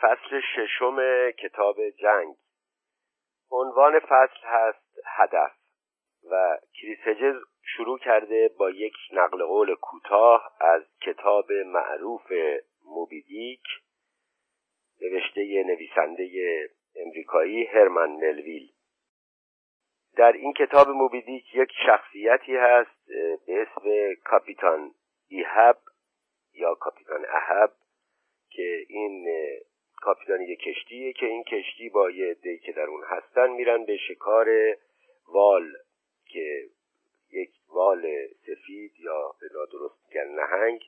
فصل ششم کتاب جنگ. عنوان فصل هست هدف و کریسجز شروع کرده با یک نقل قول کوتاه از کتاب معروف موبیدیک نوشته نویسنده امریکایی هرمن ملویل. در این کتاب موبیدیک یک شخصیتی هست به اسم کاپیتان ایهب یا کاپیتان اهب که این کاپیتان یک کشتیه که این کشتی با یه که در اون هستن میرن به شکار وال که یک وال سفید یا به نادرست میگن نهنگ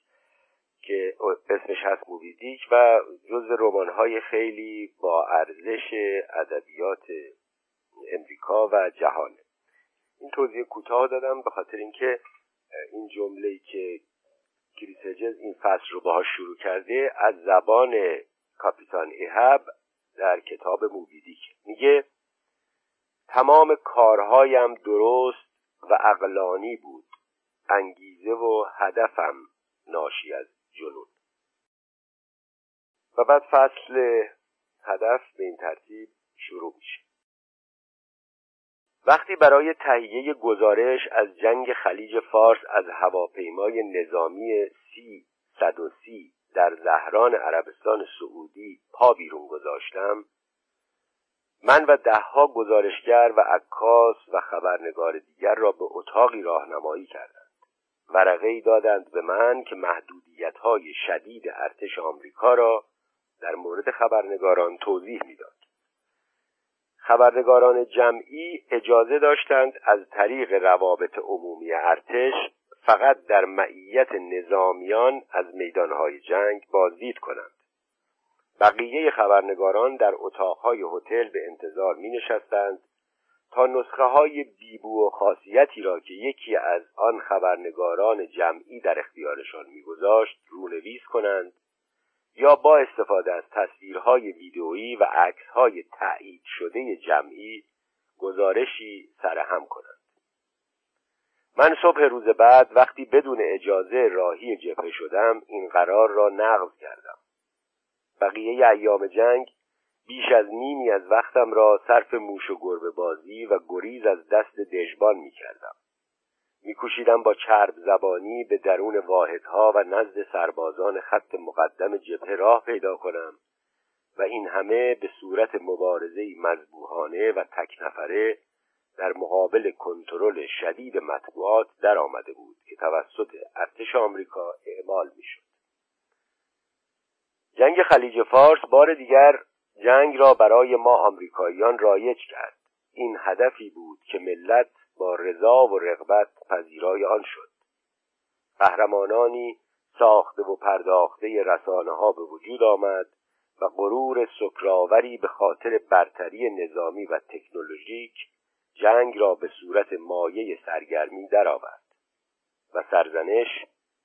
که اسمش هست موبیدیک و جز رمان‌های خیلی با ارزش ادبیات امریکا و جهانه این توضیح کوتاه دادم به خاطر اینکه این جمله‌ای که کریسجز این فصل رو باهاش شروع کرده از زبان کاپیتان ایهب در کتاب موبیدیک میگه تمام کارهایم درست و اقلانی بود انگیزه و هدفم ناشی از جنون. و بعد فصل هدف به این ترتیب شروع میشه. وقتی برای تهیه گزارش از جنگ خلیج فارس از هواپیمای نظامی سی صد و سی در زهران عربستان سعودی پا بیرون گذاشتم. من و دهها گزارشگر و عکاس و خبرنگار دیگر را به اتاقی راهنمایی کردند. ورقه ای دادند به من که محدودیت های شدید ارتش آمریکا را در مورد خبرنگاران توضیح می‌داد. خبرنگاران جمعی اجازه داشتند از طریق روابط عمومی ارتش فقط در معیت نظامیان از میدانهای جنگ بازدید کنند. بقیه خبرنگاران در اتاقهای هتل به انتظار می نشستند تا نسخه های بیبو و خاصیتی را که یکی از آن خبرنگاران جمعی در اختیارشان میگذاشت رونویس کنند یا با استفاده از تصویرهای ویدئویی و عکسهای تایید شده جمعی گزارشی سرهم کنند. من صبح روز بعد وقتی بدون اجازه راهی جبهه شدم این قرار را نقض کردم. بقیه ایام جنگ بیش از نیمی از وقتم را صرف موش و گربه بازی و گریز از دست دژبان می کردم میکوشیدم با چرب زبانی به درون واحدها و نزد سربازان خط مقدم جبهه راه پیدا کنم و این همه به صورت مبارزه مذبوحانه و تک نفره در مقابل کنترل شدید مطبوعات در آمده بود که توسط ارتش آمریکا اعمال می‌شد. جنگ خلیج فارس بار دیگر جنگ را برای ما آمریکاییان رایج کرد. این هدفی بود که ملت با رضا و رغبت پذیرای آن شد. قهرمانانی ساخته و پرداخته رسانه ها به وجود آمد و غرور سکراوری به خاطر برتری نظامی و تکنولوژیک جنگ را به صورت مایه سرگرمی درآورد و سرزنش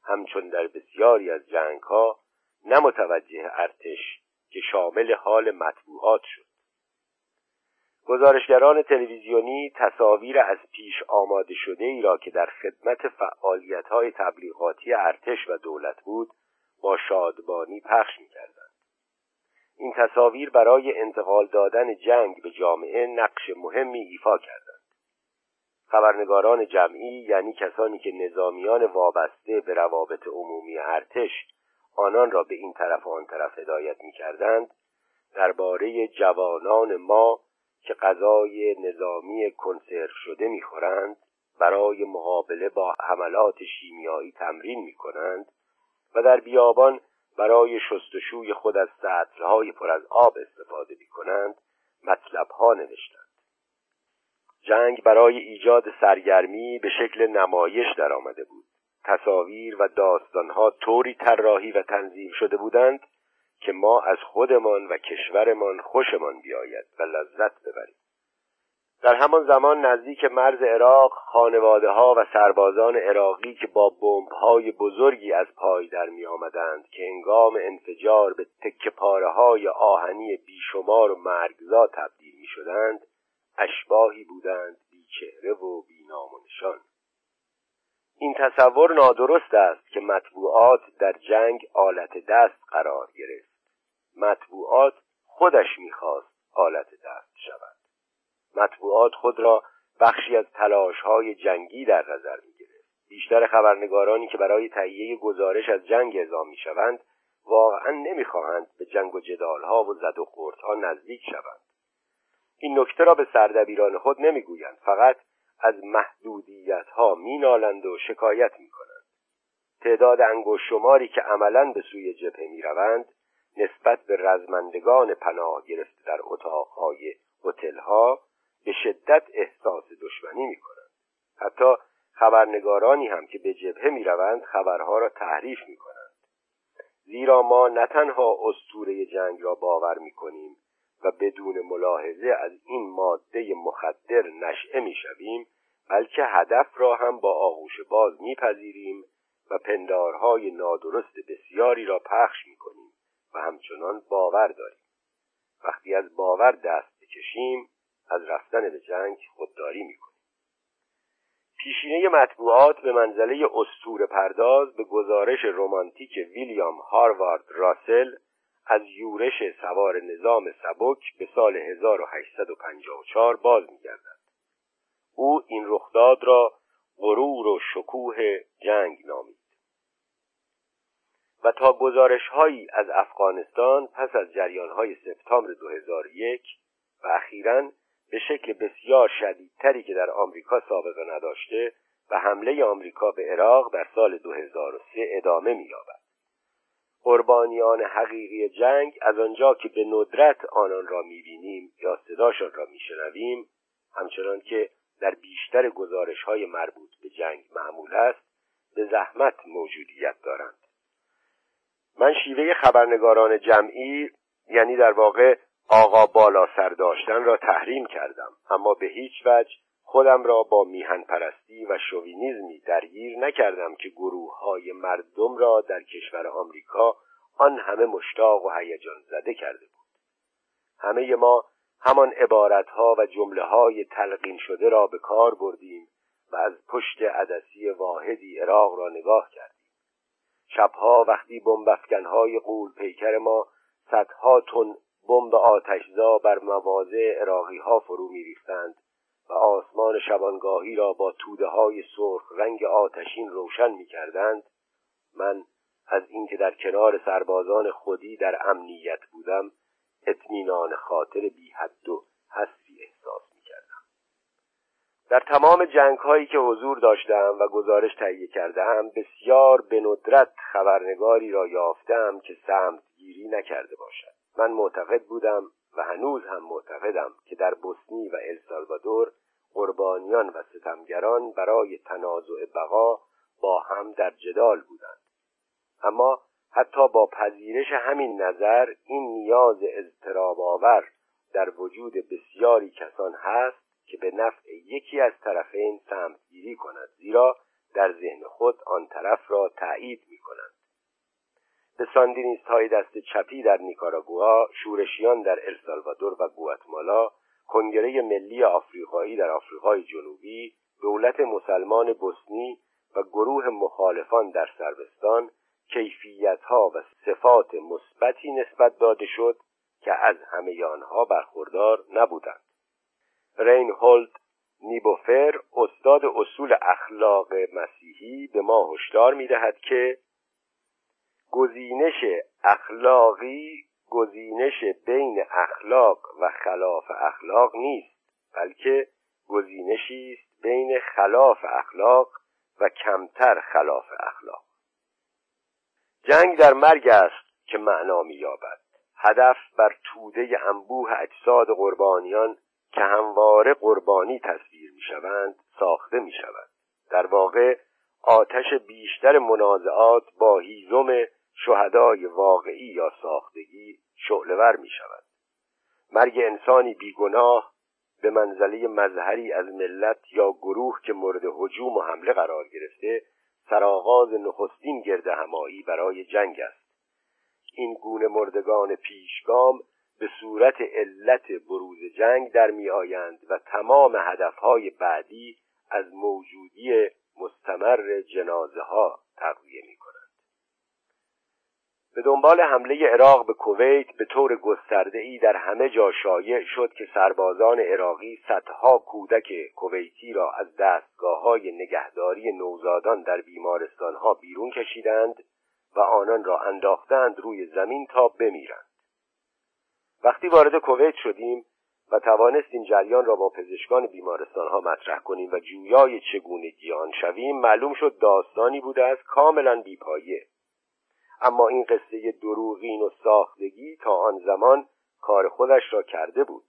همچون در بسیاری از جنگ ها نمتوجه ارتش که شامل حال مطبوعات شد گزارشگران تلویزیونی تصاویر از پیش آماده شده ای را که در خدمت فعالیت های تبلیغاتی ارتش و دولت بود با شادبانی پخش می کردند. این تصاویر برای انتقال دادن جنگ به جامعه نقش مهمی ایفا کردند. خبرنگاران جمعی یعنی کسانی که نظامیان وابسته به روابط عمومی ارتش آنان را به این طرف و آن طرف هدایت می کردند درباره جوانان ما که غذای نظامی کنسرو شده می‌خورند برای مقابله با حملات شیمیایی تمرین می کنند و در بیابان برای شستشوی خود از سطلهای پر از آب استفاده می کنند مطلبها نوشتند. جنگ برای ایجاد سرگرمی به شکل نمایش درآمده بود. تصاویر و داستانها طوری طراحی و تنظیم شده بودند که ما از خودمان و کشورمان خوشمان بیاید و لذت ببریم. در همان زمان نزدیک مرز عراق خانواده ها و سربازان عراقی که با بمب های بزرگی از پای در می آمدند که انگام انفجار به تکه پاره های آهنی بیشمار و مرگزا تبدیل می شدند اشباهی بودند بی چهره و بی نام و نشان. این تصور نادرست است که مطبوعات در جنگ آلت دست قرار گرفت. مطبوعات خودش می‌خواست آلت دست شود. مطبوعات خود را بخشی از تلاش های جنگی در نظر می بیشتر خبرنگارانی که برای تهیه گزارش از جنگ اعزام می شوند واقعا نمی‌خواهند به جنگ و جدالها و زد و خوردها نزدیک شوند. این نکته را به سردبیران خود نمی‌گویند فقط از محدودیت ها مینالند و شکایت می کنند تعداد انگوش شماری که عملا به سوی جبهه می روند نسبت به رزمندگان پناه گرفته در اتاقهای هتلها به شدت احساس دشمنی می کنند حتی خبرنگارانی هم که به جبهه می روند خبرها را تحریف می کنند زیرا ما نه تنها استوره جنگ را باور می کنیم و بدون ملاحظه از این ماده مخدر نشعه می شویم بلکه هدف را هم با آغوش باز میپذیریم و پندارهای نادرست بسیاری را پخش می کنیم و همچنان باور داریم. وقتی از باور دست بکشیم از رفتن به جنگ خودداری می کنیم پیشینه مطبوعات به منزله استور پرداز به گزارش رمانتیک ویلیام هاروارد راسل از یورش سوار نظام سبک به سال 1854 باز می‌گردد. او این رخداد را غرور و شکوه جنگ نامید. و تا گزارش هایی از افغانستان پس از جریان های سپتامبر 2001 و اخیراً به شکل بسیار شدیدتری که در آمریکا سابقه نداشته و حمله آمریکا به عراق در سال 2003 ادامه می‌یابد. قربانیان حقیقی جنگ از آنجا که به ندرت آنان را می‌بینیم یا صداشان را می‌شنویم همچنان که در بیشتر گزارش های مربوط به جنگ معمول است به زحمت موجودیت دارند من شیوه خبرنگاران جمعی یعنی در واقع آقا بالا سر داشتن را تحریم کردم اما به هیچ وجه خودم را با میهن پرستی و شوینیزمی درگیر نکردم که گروه های مردم را در کشور آمریکا آن همه مشتاق و هیجان زده کرده بود. همه ما همان عبارتها و جمله های تلقین شده را به کار بردیم و از پشت عدسی واحدی عراق را نگاه کردیم. شبها وقتی بمبافکنهای قول پیکر ما صدها تن بمب آتشزا بر مواضع عراقی ها فرو ریختند و آسمان شبانگاهی را با توده های سرخ رنگ آتشین روشن می کردند من از اینکه در کنار سربازان خودی در امنیت بودم اطمینان خاطر بی حد و حسی احساس می کردم. در تمام جنگ هایی که حضور داشتم و گزارش تهیه کردم بسیار به ندرت خبرنگاری را یافتم که سمتگیری نکرده باشد من معتقد بودم و هنوز هم معتقدم که در بوسنی و السالوادور قربانیان و ستمگران برای تنازع بقا با هم در جدال بودند. اما حتی با پذیرش همین نظر این نیاز اضطراب آور در وجود بسیاری کسان هست که به نفع یکی از طرفین سمتگیری کند زیرا در ذهن خود آن طرف را تایید می کند به ساندینیست های دست چپی در نیکاراگوآ شورشیان در السالوادور و گواتمالا کنگره ملی آفریقایی در آفریقای جنوبی دولت مسلمان بوسنی و گروه مخالفان در سربستان کیفیتها و صفات مثبتی نسبت داده شد که از همه آنها برخوردار نبودند. رینهولد نیبوفر استاد اصول اخلاق مسیحی به ما هشدار می‌دهد که گزینش اخلاقی گزینش بین اخلاق و خلاف اخلاق نیست بلکه گزینشی است بین خلاف اخلاق و کمتر خلاف اخلاق. جنگ در مرگ است که معنا مییابد. هدف بر توده انبوه اجساد قربانیان که همواره قربانی تصویر می‌شوند ساخته می شود در واقع آتش بیشتر منازعات با هیزم شهدای واقعی یا ساختگی شعلور می شود مرگ انسانی بیگناه به منزله مظهری از ملت یا گروه که مورد حجوم و حمله قرار گرفته سرآغاز نخستین گرد همایی برای جنگ است این گونه مردگان پیشگام به صورت علت بروز جنگ در می آیند و تمام هدفهای بعدی از موجودی مستمر جنازه ها تقویه می. به دنبال حمله عراق به کویت به طور گسترده ای در همه جا شایع شد که سربازان عراقی صدها کودک کویتی را از دستگاه های نگهداری نوزادان در بیمارستان ها بیرون کشیدند و آنان را انداختند روی زمین تا بمیرند. وقتی وارد کویت شدیم و توانستیم جریان را با پزشکان بیمارستان ها مطرح کنیم و جویای چگونگی آن شویم معلوم شد داستانی بوده است کاملا بیپایه. اما این قصه دروغین و ساختگی تا آن زمان کار خودش را کرده بود.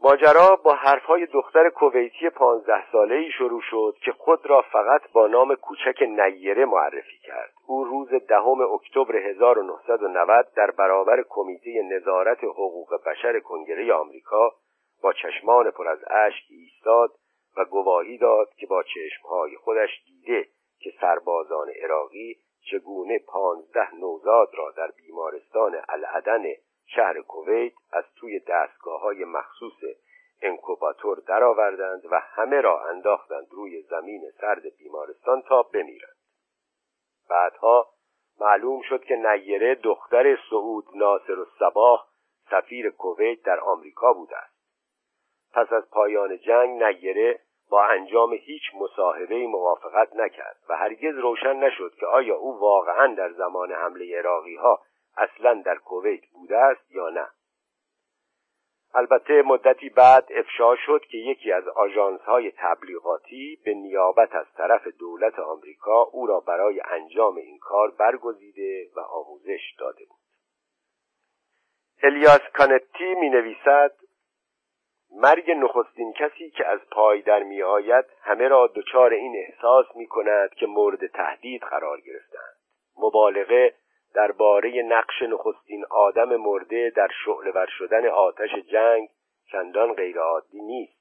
ماجرا با حرفهای دختر کویتی پانزده ساله ای شروع شد که خود را فقط با نام کوچک نیره معرفی کرد. او روز دهم اکتبر 1990 در برابر کمیته نظارت حقوق بشر کنگره آمریکا با چشمان پر از اشک ایستاد و گواهی داد که با چشمهای خودش دیده که سربازان عراقی چگونه پانزده نوزاد را در بیمارستان العدن شهر کویت از توی دستگاه های مخصوص انکوباتور درآوردند و همه را انداختند روی زمین سرد بیمارستان تا بمیرند. بعدها معلوم شد که نیره دختر سعود ناصر و سباه سفیر کویت در آمریکا بوده است. پس از پایان جنگ نیره با انجام هیچ مصاحبه موافقت نکرد و هرگز روشن نشد که آیا او واقعا در زمان حمله عراقی ها اصلا در کویت بوده است یا نه. البته مدتی بعد افشا شد که یکی از آژانس های تبلیغاتی به نیابت از طرف دولت آمریکا او را برای انجام این کار برگزیده و آموزش داده بود. الیاس کانتی می نویسد مرگ نخستین کسی که از پای در می آید همه را دچار این احساس می کند که مورد تهدید قرار گرفتند. مبالغه درباره نقش نخستین آدم مرده در شعله شدن آتش جنگ چندان غیرعادی نیست.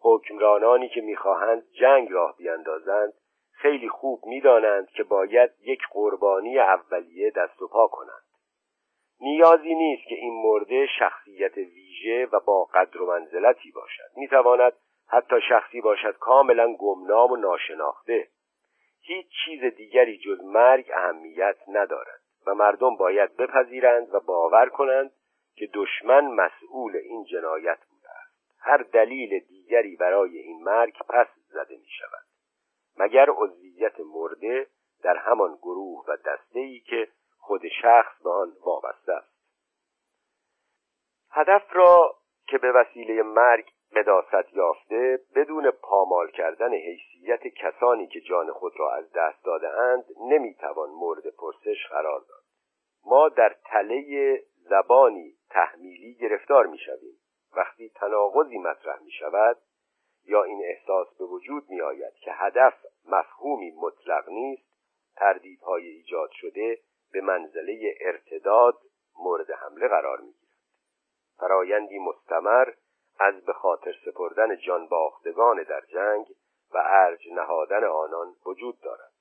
حکمرانانی که می‌خواهند جنگ راه بیندازند خیلی خوب می‌دانند که باید یک قربانی اولیه دست و پا کنند. نیازی نیست که این مرده شخصیت ویژه و با قدر و منزلتی باشد. می‌تواند حتی شخصی باشد کاملا گمنام و ناشناخته. هیچ چیز دیگری جز مرگ اهمیت ندارد و مردم باید بپذیرند و باور کنند که دشمن مسئول این جنایت بوده است. هر دلیل دیگری برای این مرگ پس زده می شود مگر عضویت مرده در همان گروه و دسته ای که خود شخص به آن وابسته است؟ هدف را که به وسیله مرگ قداست یافته بدون پامال کردن حیثیت کسانی که جان خود را از دست داده اند نمی‌توان مورد پرسش قرار داد. ما در تله زبانی تحمیلی گرفتار می‌شویم. وقتی تناقضی مطرح می شود یا این احساس به وجود می آید که هدف مفهومی مطلق نیست تردیدهای ایجاد شده به منزله ارتداد مورد حمله قرار می گیرد فرایندی مستمر از به خاطر سپردن جان باختگان در جنگ و ارج نهادن آنان وجود دارد.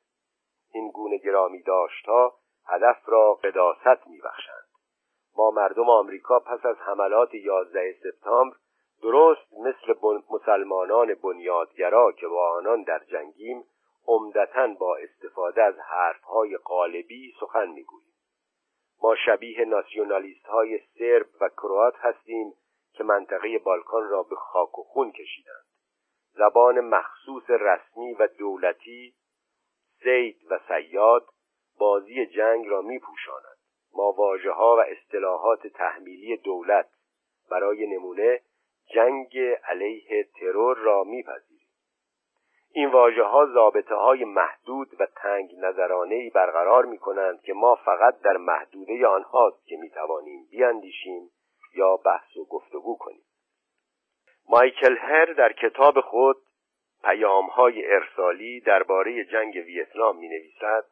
این گونه گرامی داشتها هدف را قداست میبخشند. ما مردم آمریکا پس از حملات 11 سپتامبر درست مثل مسلمانان بنیادگرا که با آنان در جنگیم عمدتا با استفاده از حرفهای قالبی سخن می‌گوییم. ما شبیه ناسیونالیست های سرب و کروات هستیم که منطقه بالکان را به خاک و خون کشیدند. زبان مخصوص رسمی و دولتی سید و سیاد بازی جنگ را می پوشاند ما واجه ها و اصطلاحات تحمیلی دولت برای نمونه جنگ علیه ترور را میپذیریم. این واجه ها ضابطه های محدود و تنگ نظرانه برقرار می کنند که ما فقط در محدوده آنهاست که می توانیم بیاندیشیم یا بحث و گفتگو کنیم. مایکل هر در کتاب خود پیام های ارسالی درباره جنگ ویتنام می نویسد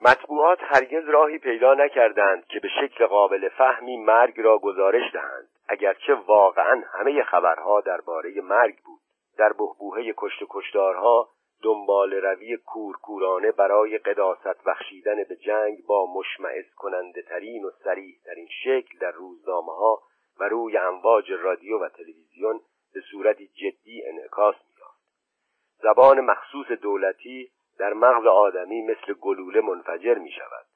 مطبوعات هرگز راهی پیدا نکردند که به شکل قابل فهمی مرگ را گزارش دهند اگرچه واقعا همه خبرها درباره مرگ بود. در بهبوهه کشت کشتارها دنبال روی کورکورانه برای قداست بخشیدن به جنگ با مشمعز کننده ترین و سریح ترین شکل در روزنامه ها و روی امواج رادیو و تلویزیون به صورتی جدی انعکاس می‌یافت. زبان مخصوص دولتی در مغز آدمی مثل گلوله منفجر می شود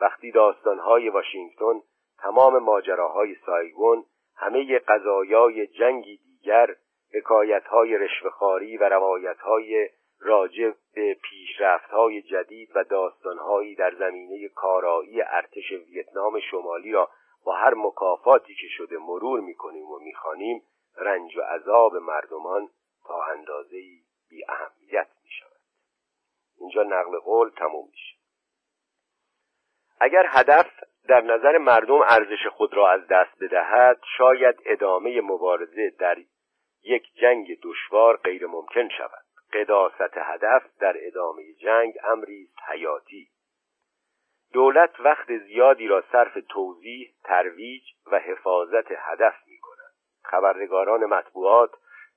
وقتی داستانهای واشنگتن تمام ماجراهای سایگون همه قضایای جنگی دیگر حکایتهای رشوهخواری و روایتهای راجع به پیشرفتهای جدید و داستانهایی در زمینه کارایی ارتش ویتنام شمالی را با هر مکافاتی که شده مرور می‌کنیم و می‌خوانیم رنج و عذاب مردمان تا اندازه بی اهمیت می شود اینجا نقل قول تموم میشه. اگر هدف در نظر مردم ارزش خود را از دست بدهد شاید ادامه مبارزه در یک جنگ دشوار غیر ممکن شود قداست هدف در ادامه جنگ امری حیاتی دولت وقت زیادی را صرف توضیح، ترویج و حفاظت هدف می کند. خبرنگاران مطبوعات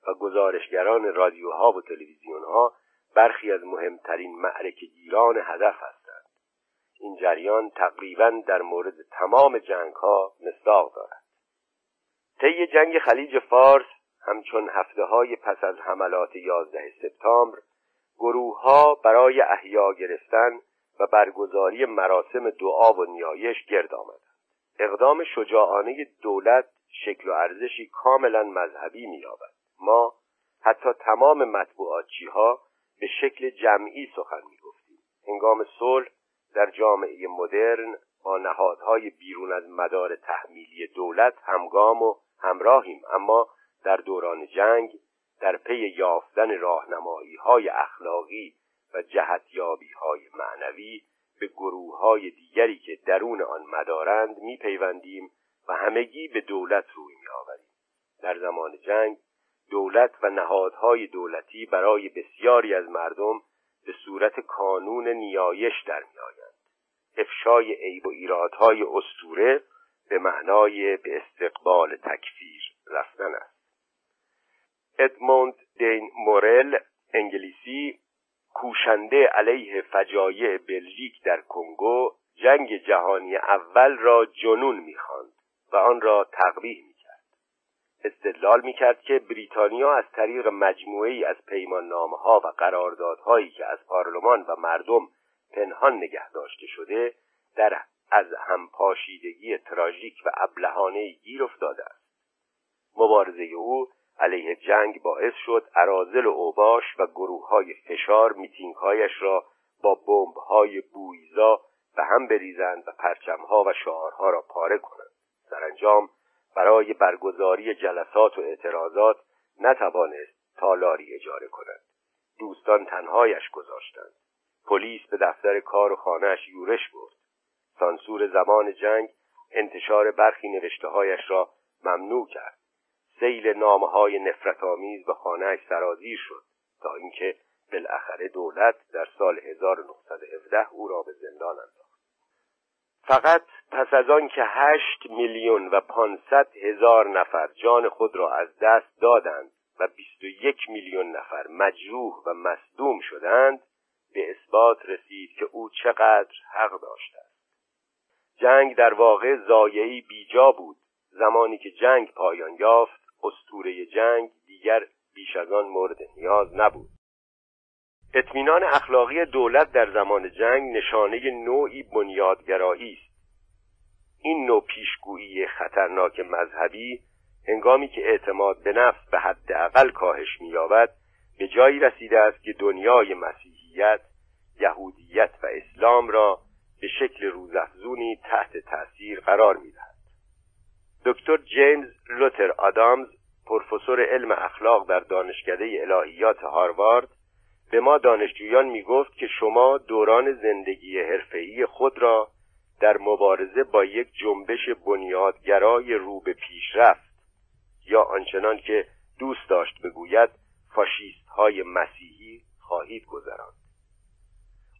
و گزارشگران رادیوها و تلویزیونها برخی از مهمترین معرک گیران هدف هستند. این جریان تقریبا در مورد تمام جنگ ها دارد. طی جنگ خلیج فارس همچون هفته های پس از حملات 11 سپتامبر گروه ها برای احیا گرفتن و برگزاری مراسم دعا و نیایش گرد آمدند. اقدام شجاعانه دولت شکل و ارزشی کاملا مذهبی مییابد. ما حتی تمام مطبوعاتچی ها به شکل جمعی سخن می‌گفتیم. هنگام صلح در جامعه مدرن با نهادهای بیرون از مدار تحمیلی دولت همگام و همراهیم. اما در دوران جنگ در پی یافتن راهنمایی های اخلاقی و جهتیابی های معنوی به گروه های دیگری که درون آن مدارند میپیوندیم و همگی به دولت روی میآوریم. در زمان جنگ دولت و نهادهای دولتی برای بسیاری از مردم به صورت کانون نیایش در میآیند. افشای عیب و ایرادهای استوره به معنای به استقبال تکفیر رفتن است. ادموند دین مورل انگلیسی کوشنده علیه فجایع بلژیک در کنگو جنگ جهانی اول را جنون می‌خواند و آن را تقبیح می‌کرد. استدلال می‌کرد که بریتانیا از طریق مجموعی از پیمان ها و قراردادهایی که از پارلمان و مردم پنهان نگه داشته شده در از همپاشیدگی تراژیک و ابلهانه گیر افتاده است. مبارزه او علیه جنگ باعث شد ارازل و اوباش و گروه های فشار میتینگهایش را با بمب های بویزا به هم بریزند و پرچمها و شعارها را پاره کنند. سرانجام برای برگزاری جلسات و اعتراضات نتوانست تالاری اجاره کند. دوستان تنهایش گذاشتند. پلیس به دفتر کار و خانهاش یورش برد. سانسور زمان جنگ انتشار برخی نوشتههایش را ممنوع کرد. سیل نامه های نفرت آمیز به خانهاش سرازیر شد تا اینکه بالاخره دولت در سال 1917 او را به زندان انداخت. فقط پس از آن که هشت میلیون و پانصد هزار نفر جان خود را از دست دادند و بیست و یک میلیون نفر مجروح و مصدوم شدند به اثبات رسید که او چقدر حق داشته است. جنگ در واقع زایعی بیجا بود زمانی که جنگ پایان یافت استوره جنگ دیگر بیش از آن مورد نیاز نبود. اطمینان اخلاقی دولت در زمان جنگ نشانه نوعی بنیادگرایی است. این نوع پیشگویی خطرناک مذهبی هنگامی که اعتماد به نفس به حداقل کاهش می‌یابد به جایی رسیده است که دنیای مسیحیت یهودیت و اسلام را به شکل روزافزونی تحت تاثیر قرار می‌دهد. دکتر جیمز لوتر آدامز پروفسور علم اخلاق در دانشکده الهیات هاروارد به ما دانشجویان می گفت که شما دوران زندگی حرفه‌ای خود را در مبارزه با یک جنبش بنیادگرای رو به پیشرفت یا آنچنان که دوست داشت بگوید فاشیست های مسیحی خواهید گذراند.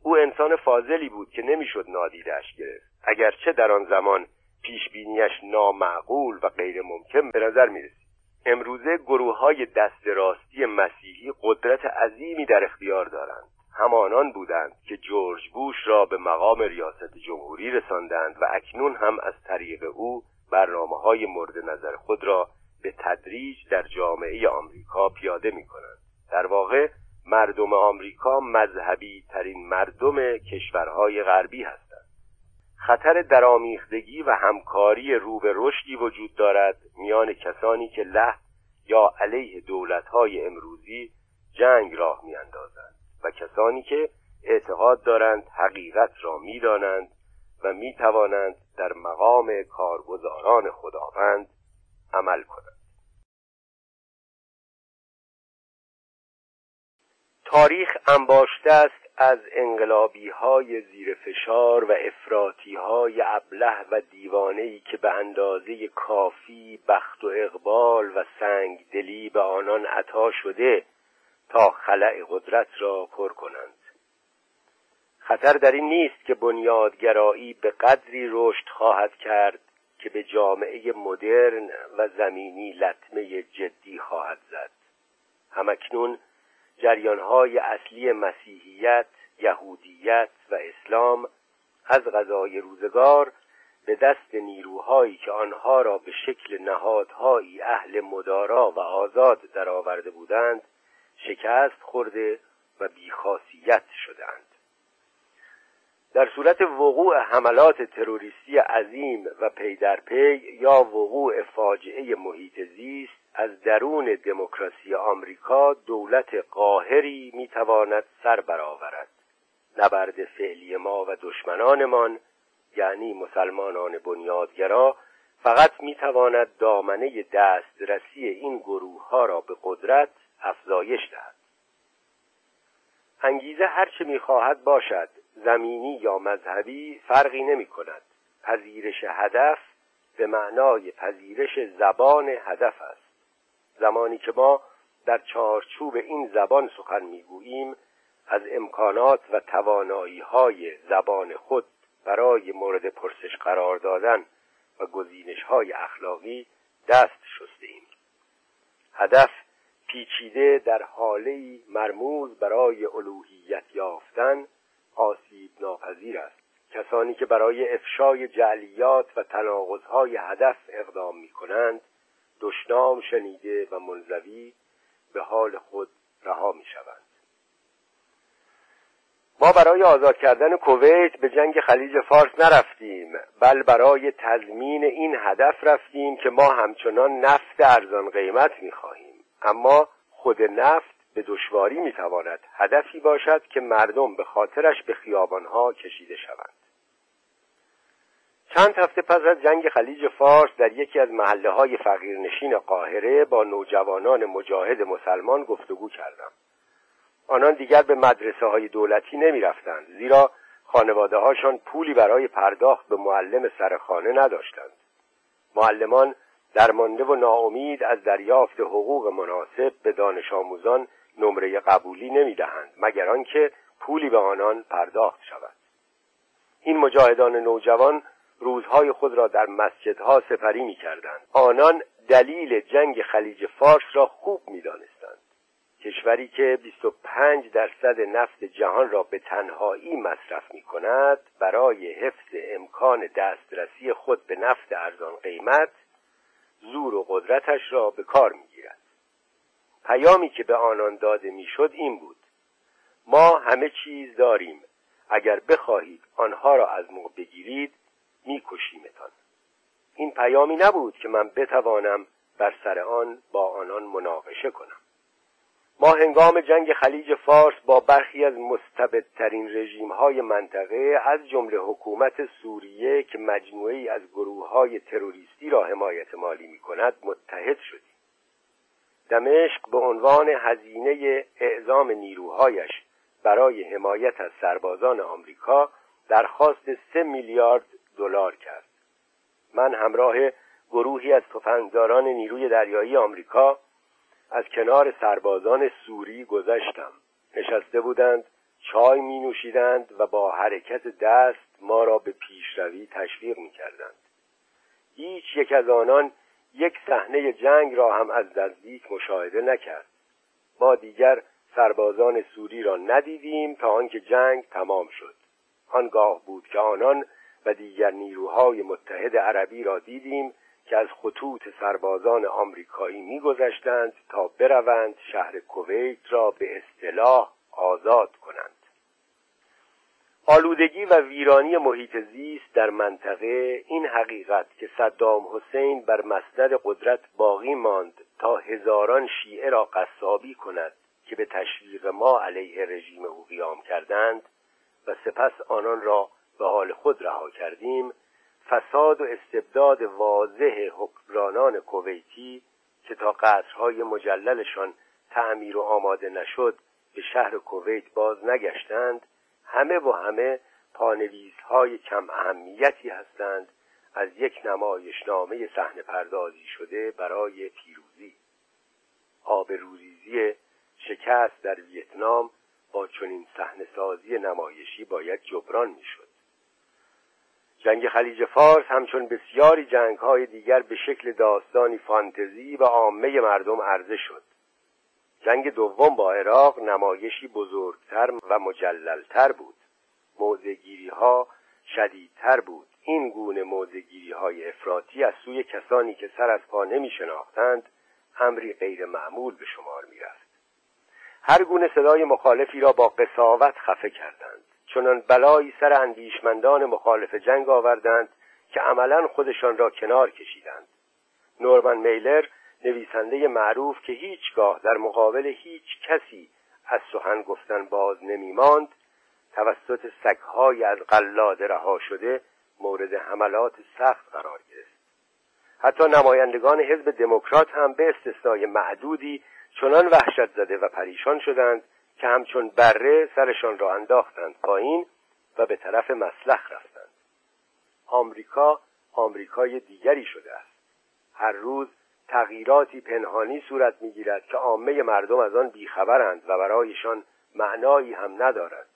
او انسان فاضلی بود که نمی‌شد نادیدش گرفت. اگرچه در آن زمان پیشبینیش نامعقول و غیر ممکن به نظر می رسید امروزه گروه های دست راستی مسیحی قدرت عظیمی در اختیار دارند. همانان بودند که جورج بوش را به مقام ریاست جمهوری رساندند و اکنون هم از طریق او برنامه های مورد نظر خود را به تدریج در جامعه آمریکا پیاده می کنند در واقع مردم آمریکا مذهبی ترین مردم کشورهای غربی هستند. خطر درامیختگی و همکاری رو به رشدی وجود دارد میان کسانی که له یا علیه دولتهای امروزی جنگ راه میاندازند و کسانی که اعتقاد دارند حقیقت را می‌دانند و می‌توانند در مقام کارگزاران خداوند عمل کنند. تاریخ انباشته است از انقلابی های زیر فشار و افراتی های ابله و دیوانه که به اندازه کافی بخت و اقبال و سنگ دلی به آنان عطا شده تا خلع قدرت را پر کنند. خطر در این نیست که بنیادگرایی به قدری رشد خواهد کرد که به جامعه مدرن و زمینی لطمه جدی خواهد زد. همکنون جریانهای اصلی مسیحیت، یهودیت و اسلام از غذای روزگار به دست نیروهایی که آنها را به شکل نهادهایی اهل مدارا و آزاد درآورده بودند شکست خورده و بیخاصیت شدند. در صورت وقوع حملات تروریستی عظیم و پی در پی یا وقوع فاجعه محیط زیست از درون دموکراسی آمریکا دولت قاهری می‌تواند سر برآورد. نبرد فعلی ما و دشمنانمان یعنی مسلمانان بنیادگرا فقط می‌تواند دامنه دسترسی این گروه ها را به قدرت افزایش دهد. انگیزه هرچه می‌خواهد باشد زمینی یا مذهبی فرقی نمی کند پذیرش هدف به معنای پذیرش زبان هدف است. زمانی که ما در چارچوب این زبان سخن می‌گوییم از امکانات و توانایی های زبان خود برای مورد پرسش قرار دادن و گزینش های اخلاقی دست شسته ایم هدف پیچیده در حاله مرموز برای الوهیت یافتن آسیب ناپذیر است. کسانی که برای افشای جعلیات و تناقضهای هدف اقدام می کنند دشنام شنیده و منزوی به حال خود رها می شوند ما برای آزاد کردن کویت به جنگ خلیج فارس نرفتیم بل برای تضمین این هدف رفتیم که ما همچنان نفت ارزان قیمت می خواهیم اما خود نفت به دشواری می‌تواند هدفی باشد که مردم به خاطرش به خیابانها کشیده شوند. چند هفته پس از جنگ خلیج فارس در یکی از محله های فقیرنشین قاهره با نوجوانان مجاهد مسلمان گفتگو کردم. آنان دیگر به مدرسه های دولتی نمی رفتند زیرا خانواده هاشان پولی برای پرداخت به معلم سرخانه نداشتند. معلمان درمانده و ناامید از دریافت حقوق مناسب به دانش آموزان نمره قبولی نمی‌دهند مگر آنکه پولی به آنان پرداخت شود. این مجاهدان نوجوان روزهای خود را در مسجدها سپری می کردند. آنان دلیل جنگ خلیج فارس را خوب می دانستند. کشوری که 25 درصد نفت جهان را به تنهایی مصرف می کند برای حفظ امکان دسترسی خود به نفت ارزان قیمت زور و قدرتش را به کار می گیرد. پیامی که به آنان داده می‌شد این بود ما همه چیز داریم اگر بخواهید آنها را از ما بگیرید میکشیمتان. این پیامی نبود که من بتوانم بر سر آن با آنان مناقشه کنم. ما هنگام جنگ خلیج فارس با برخی از مستبدترین رژیم های منطقه از جمله حکومت سوریه که مجموعی از گروه های تروریستی را حمایت مالی می کند متحد شدیم. دمشق به عنوان هزینه اعزام نیروهایش برای حمایت از سربازان آمریکا درخواست سه میلیارد دلار کرد. من همراه گروهی از تفنگداران نیروی دریایی آمریکا از کنار سربازان سوری گذشتم. نشسته بودند چای می نوشیدند و با حرکت دست ما را به پیشروی تشویق می کردند هیچ یک از آنان یک صحنه جنگ را هم از نزدیک مشاهده نکرد. ما دیگر سربازان سوری را ندیدیم تا آنکه جنگ تمام شد. آنگاه بود که آنان و دیگر نیروهای متحد عربی را دیدیم که از خطوط سربازان آمریکایی میگذشتند تا بروند شهر کویت را به اصطلاح آزاد کنند. آلودگی و ویرانی محیط زیست در منطقه این حقیقت که صدام حسین بر مسند قدرت باقی ماند تا هزاران شیعه را قصابی کند که به تشویق ما علیه رژیم او قیام کردند و سپس آنان را به حال خود رها کردیم فساد و استبداد واضح حکمرانان کویتی که تا قصرهای مجللشان تعمیر و آماده نشد به شهر کویت باز نگشتند همه و همه پانویس های کم اهمیتی هستند از یک نمایشنامه صحنه پردازی شده برای پیروزی. آبروریزی شکست در ویتنام با چنین صحنه سازی نمایشی باید جبران می‌شد. جنگ خلیج فارس همچون بسیاری جنگ های دیگر به شکل داستانی فانتزی و عامه مردم عرضه شد. جنگ دوم با عراق نمایشی بزرگتر و مجللتر بود. موزگیری ها شدیدتر بود. این گونه موزگیری های افراطی از سوی کسانی که سر از پا نمی شناختند امری غیر معمول به شمار می رفت هر گونه صدای مخالفی را با قصاوت خفه کردند. چنان بلایی سر اندیشمندان مخالف جنگ آوردند که عملا خودشان را کنار کشیدند. نورمن میلر نویسنده معروف که هیچگاه در مقابل هیچ کسی از سخن گفتن باز نمیماند توسط سگهای از قلاده رها شده مورد حملات سخت قرار گرفت. حتی نمایندگان حزب دموکرات هم به استثنای معدودی چنان وحشت زده و پریشان شدند که همچون بره سرشان را انداختند پایین و به طرف مسلخ رفتند. آمریکا آمریکای دیگری شده است. هر روز تغییراتی پنهانی صورت می‌گیرد که عامه مردم از آن بیخبرند و برایشان معنایی هم ندارد.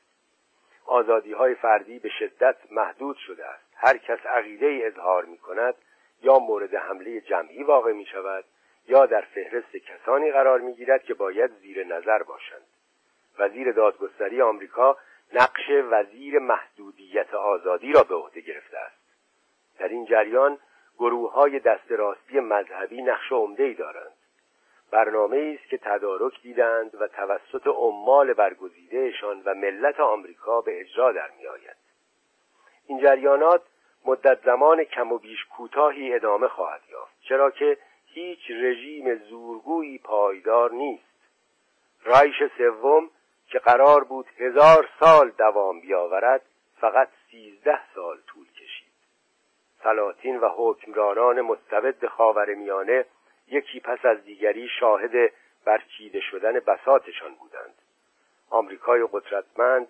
آزادی های فردی به شدت محدود شده است. هر کس عقیده ای اظهار می کند یا مورد حمله جمعی واقع می شود یا در فهرست کسانی قرار می گیرد که باید زیر نظر باشند. وزیر دادگستری آمریکا نقش وزیر محدودیت آزادی را به عهده گرفته است. در این جریان گروه های دست راستی مذهبی نقش ای دارند. برنامه است که تدارک دیدند و توسط عمال برگزیدهشان و ملت آمریکا به اجرا در میآید. این جریانات مدت زمان کم و بیش کوتاهی ادامه خواهد یافت چرا که هیچ رژیم زورگویی پایدار نیست. رایش سوم که قرار بود هزار سال دوام بیاورد فقط سیزده سال طول کشید. سلاطین و حکمرانان مستبد خاورمیانه یکی پس از دیگری شاهد برچیده شدن بساتشان بودند. آمریکای قدرتمند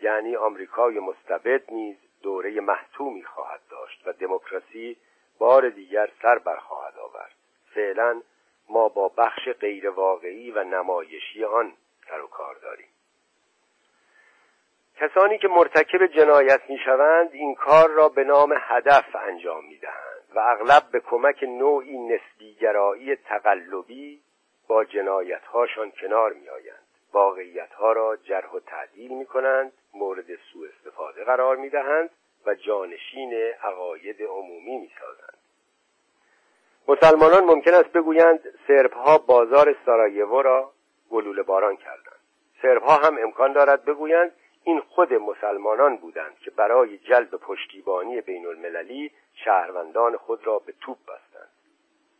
یعنی آمریکای مستبد نیز دوره محتومی خواهد داشت و دموکراسی بار دیگر سر برخواهد آورد. فعلا ما با بخش غیرواقعی و نمایشی آن سر و کار داریم. کسانی که مرتکب جنایت می‌شوند این کار را به نام هدف انجام می‌دهند و اغلب به کمک نوعی نسبیگرایی تقلبی با جنایتهاشان کنار میآیند. واقعیتها را جرح و تعدیل می کنند مورد سوء استفاده قرار می دهند و جانشین عقاید عمومی می سازند مسلمانان ممکن است بگویند سربها بازار سارایوو را گلوله باران کردند. سربها هم امکان دارد بگویند این خود مسلمانان بودند که برای جلب پشتیبانی بین المللی شهروندان خود را به توپ بستند.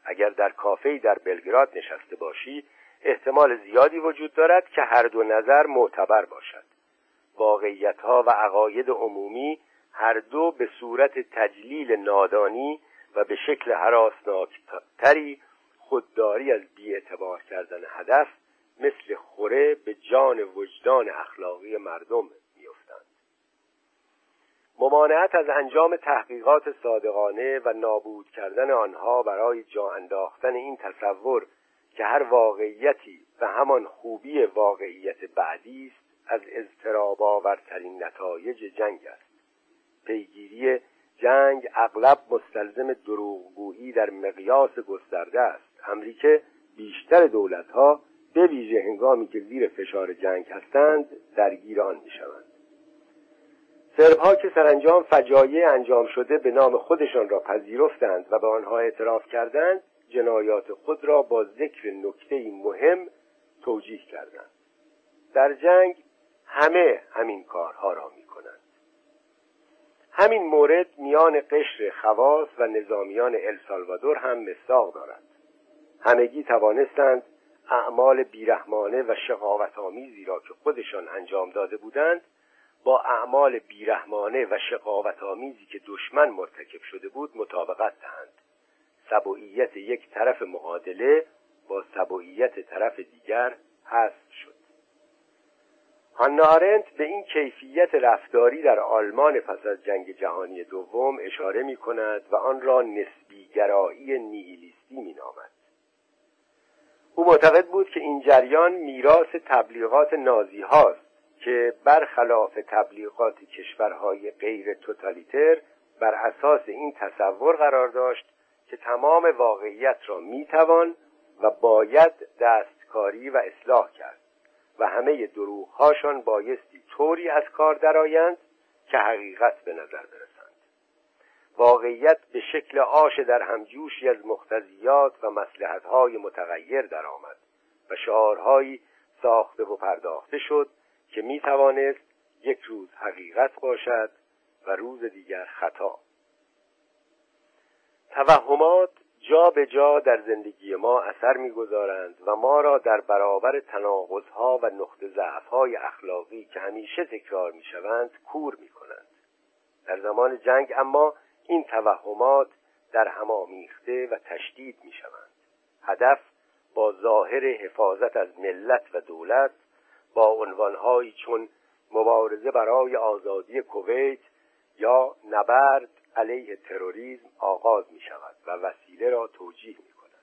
اگر در کافه در بلگراد نشسته باشی احتمال زیادی وجود دارد که هر دو نظر معتبر باشد. واقعیتها و عقاید عمومی هر دو به صورت تجلیل نادانی و به شکل حراسناکتری خودداری از بیاعتبار کردن هدف مثل خوره به جان وجدان اخلاقی مردم میافتند. ممانعت از انجام تحقیقات صادقانه و نابود کردن آنها برای جا انداختن این تصور که هر واقعیتی و همان خوبی واقعیت بعدی است از اضطراب آورترین نتایج جنگ است. پیگیری جنگ اغلب مستلزم دروغگویی در مقیاس گسترده است. امریکه بیشتر دولتها به ویژه هنگامی که زیر فشار جنگ هستند درگیر آن می‌شوند. سربها که سرانجام فجایع انجام شده به نام خودشان را پذیرفتند و به آنها اعتراف کردند جنایات خود را با ذکر نکته مهم توجیه کردند. در جنگ همه همین کارها را می کنند همین مورد میان قشر خواص و نظامیان السالوادور هم مستاق دارد. همگی توانستند اعمال بیرحمانه و شقاوت آمیزی را که خودشان انجام داده بودند با اعمال بیرحمانه و شقاوت آمیزی که دشمن مرتکب شده بود مطابقت دهند سبوعیت یک طرف معادله با سبوعیت طرف دیگر حذف شد هانا آرنت به این کیفیت رفتاری در آلمان پس از جنگ جهانی دوم اشاره می کند و آن را نسبیگرایی نیهیلیستی می نامد. او معتقد بود که این جریان میراث تبلیغات نازی هاست که برخلاف تبلیغات کشورهای غیر توتالیتر بر اساس این تصور قرار داشت که تمام واقعیت را می‌توان و باید دستکاری و اصلاح کرد و همه دروغهاشان بایستی طوری از کار درآیند که حقیقت به نظر برسند واقعیت به شکل آش در همجوشی از مختزیات و مسلحتهای متغیر درآمد و شعارهایی ساخته و پرداخته شد که می توانست یک روز حقیقت باشد و روز دیگر خطا. توهمات جا به جا در زندگی ما اثر می‌گذارند و ما را در برابر تناقضها و نقطه ضعفهای اخلاقی که همیشه تکرار می‌شوند کور می‌کنند. در زمان جنگ اما این توهمات در هم آمیخته و تشدید می‌شوند. هدف با ظاهر حفاظت از ملت و دولت با عنوانهایی چون مبارزه برای آزادی کویت یا نبرد علیه تروریسم آغاز می شود و وسیله را توجیه می کند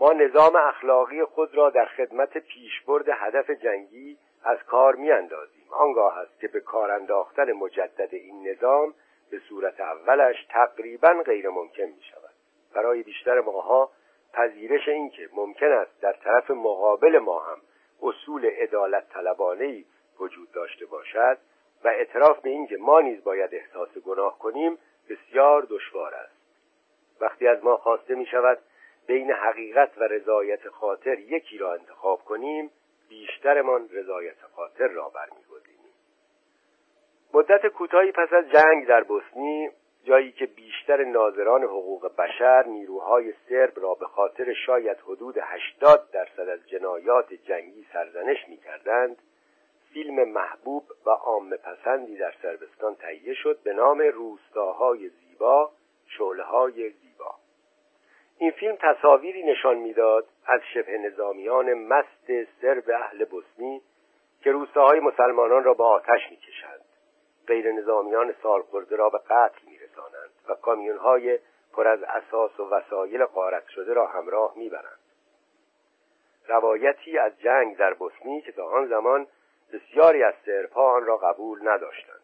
ما نظام اخلاقی خود را در خدمت پیشبرد هدف جنگی از کار می اندازیم آنگاه است که به کار انداختن مجدد این نظام به صورت اولش تقریبا غیر ممکن می شود برای بیشتر ماها پذیرش اینکه ممکن است در طرف مقابل ما هم اصول عدالت طلبانه وجود داشته باشد و اعتراف به اینکه ما نیز باید احساس گناه کنیم بسیار دشوار است. وقتی از ما خواسته می شود بین حقیقت و رضایت خاطر یکی را انتخاب کنیم بیشترمان رضایت خاطر را برمیگزینیم مدت کوتاهی پس از جنگ در بوسنی جایی که بیشتر ناظران حقوق بشر نیروهای سرب را به خاطر شاید حدود 80 درصد از جنایات جنگی سرزنش می کردند فیلم محبوب و عام پسندی در سربستان تهیه شد به نام روستاهای زیبا شعله زیبا. این فیلم تصاویری نشان می‌داد از شبه نظامیان مست سرب اهل بوسنی که روستاهای مسلمانان را به آتش می‌کشند. غیر نظامیان سالخورده را به قتل میرسانند و کامیونهای پر از اساس و وسایل غارت شده را همراه می‌برند. روایتی از جنگ در بوسنی که تا آن زمان بسیاری از سرپا آن را قبول نداشتند.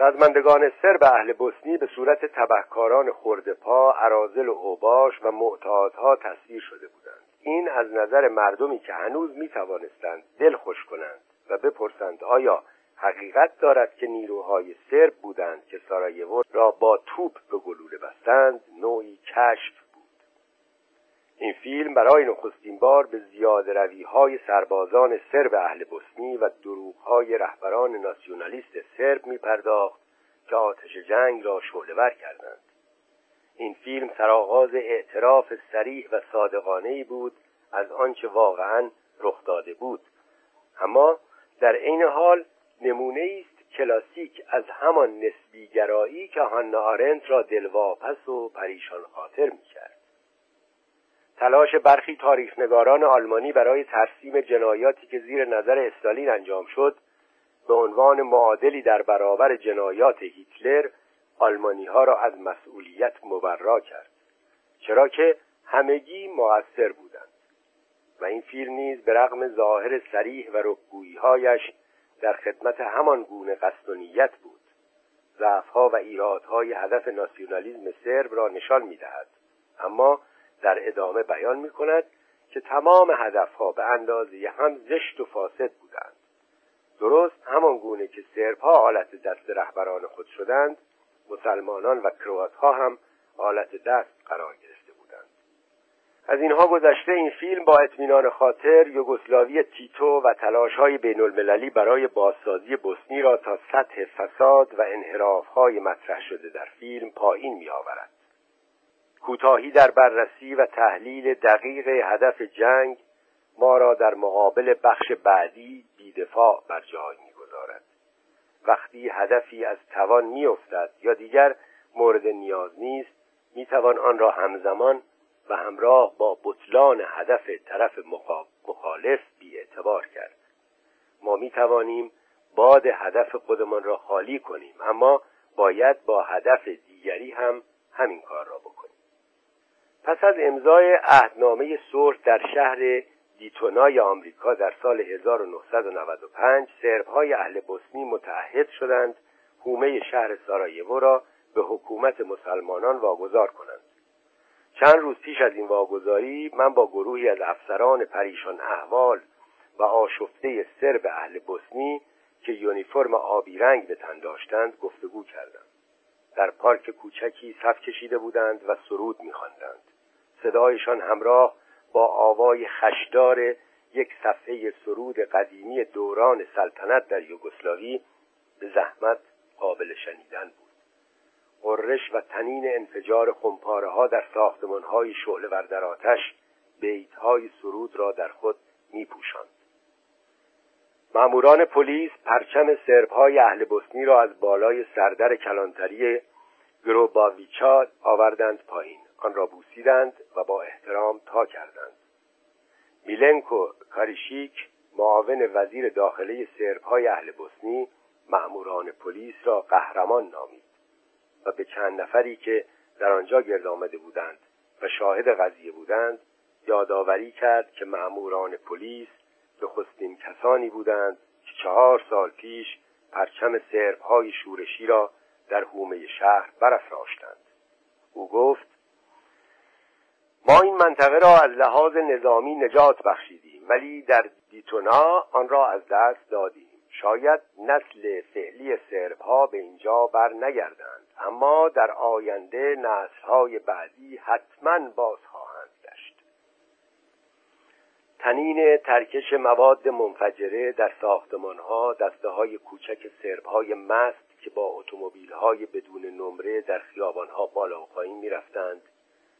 رزمندگان سرب اهل بوسنی به صورت تبهکاران پا، عرازل و اوباش و معتادها تصویر شده بودند. این از نظر مردمی که هنوز می توانستند دل خوش کنند و بپرسند آیا حقیقت دارد که نیروهای سرب بودند که سارایوو را با توپ به گلوله بستند نوعی کشف این فیلم برای نخستین بار به زیاد روی های سربازان سرب اهل بوسنی و دروغ های رهبران ناسیونالیست سرب می پرداخت که آتش جنگ را شعلهور کردند. این فیلم سرآغاز اعتراف سریح و صادقانه ای بود از آنچه واقعا رخ داده بود. اما در عین حال نمونه است کلاسیک از همان نسبیگرایی که هانا آرنت را دلواپس و پریشان خاطر کرد تلاش برخی تاریخنگاران آلمانی برای ترسیم جنایاتی که زیر نظر استالین انجام شد به عنوان معادلی در برابر جنایات هیتلر آلمانی ها را از مسئولیت مبرا کرد چرا که همگی مقصر بودند. و این فیلم نیز به رغم ظاهر سریح و هایش در خدمت همان گونه قصد و نیت بود. ضعفها و ایرادهای هدف ناسیونالیزم سرب را نشان می‌دهد. اما در ادامه بیان می کند که تمام هدفها به اندازه هم زشت و فاسد بودند. درست همان گونه که سربها آلت دست رهبران خود شدند مسلمانان و کروات ها هم آلت دست قرار بودند از اینها گذشته این فیلم با اطمینان خاطر یوگسلاوی تیتو و تلاش های بین المللی برای بازسازی بوسنی را تا سطح فساد و انحراف های مطرح شده در فیلم پایین می آورد. کوتاهی در بررسی و تحلیل دقیق هدف جنگ ما را در مقابل بخش بعدی بیدفاع بر جای می‌گذارد وقتی هدفی از توان میافتد یا دیگر مورد نیاز نیست می‌توان آن را همزمان و همراه با بطلان هدف طرف مخالف اعتبار کرد. ما می توانیم باد هدف خودمان را خالی کنیم اما باید با هدف دیگری هم همین کار را بکنیم. پس از امضای عهدنامه صلح در شهر دیتونای آمریکا در سال 1995 های اهل بوسنی متعهد شدند حومه شهر سارایوو را به حکومت مسلمانان واگذار کنند. چند روز پیش از این واگذاری من با گروهی از افسران پریشان احوال و آشفته سرب اهل بوسنی که یونیفرم آبی رنگ به تن داشتند گفتگو کردم. در پارک کوچکی صف کشیده بودند و سرود میخواندند. صدایشان همراه با آوای خشدار یک صفحه سرود قدیمی دوران سلطنت در یوگسلاوی به زحمت قابل شنیدن بود. قررش و تنین انفجار خمپاره ها در ساختمان های شعله ور در آتش بیت های سرود را در خود می پوشند. ماموران پلیس پرچم سرب های اهل بوسنی را از بالای سردر کلانتری گروباویچا آوردند پایین. آن را بوسیدند و با احترام تا کردند. میلنکو کاریشیک معاون وزیر داخله های اهل بوسنی مأموران پلیس را قهرمان نامید. و به چند نفری که در آنجا گرد آمده بودند و شاهد قضیه بودند یادآوری کرد که مأموران پلیس نخستین کسانی بودند که چهار سال پیش پرچم های شورشی را در حومه شهر برافراشتند. او گفت ما این منطقه را از لحاظ نظامی نجات بخشیدیم ولی در دیتونا آن را از دست دادیم. شاید نسل فعلی سرب ها به اینجا بر نگردند اما در آینده نسل های بعدی حتما باز خواهند گشت. تنین ترکش مواد منفجره در ساختمان ها دسته های کوچک سرب های مست که با اتومبیل های بدون نمره در خیابان ها بالا و پایین می رفتند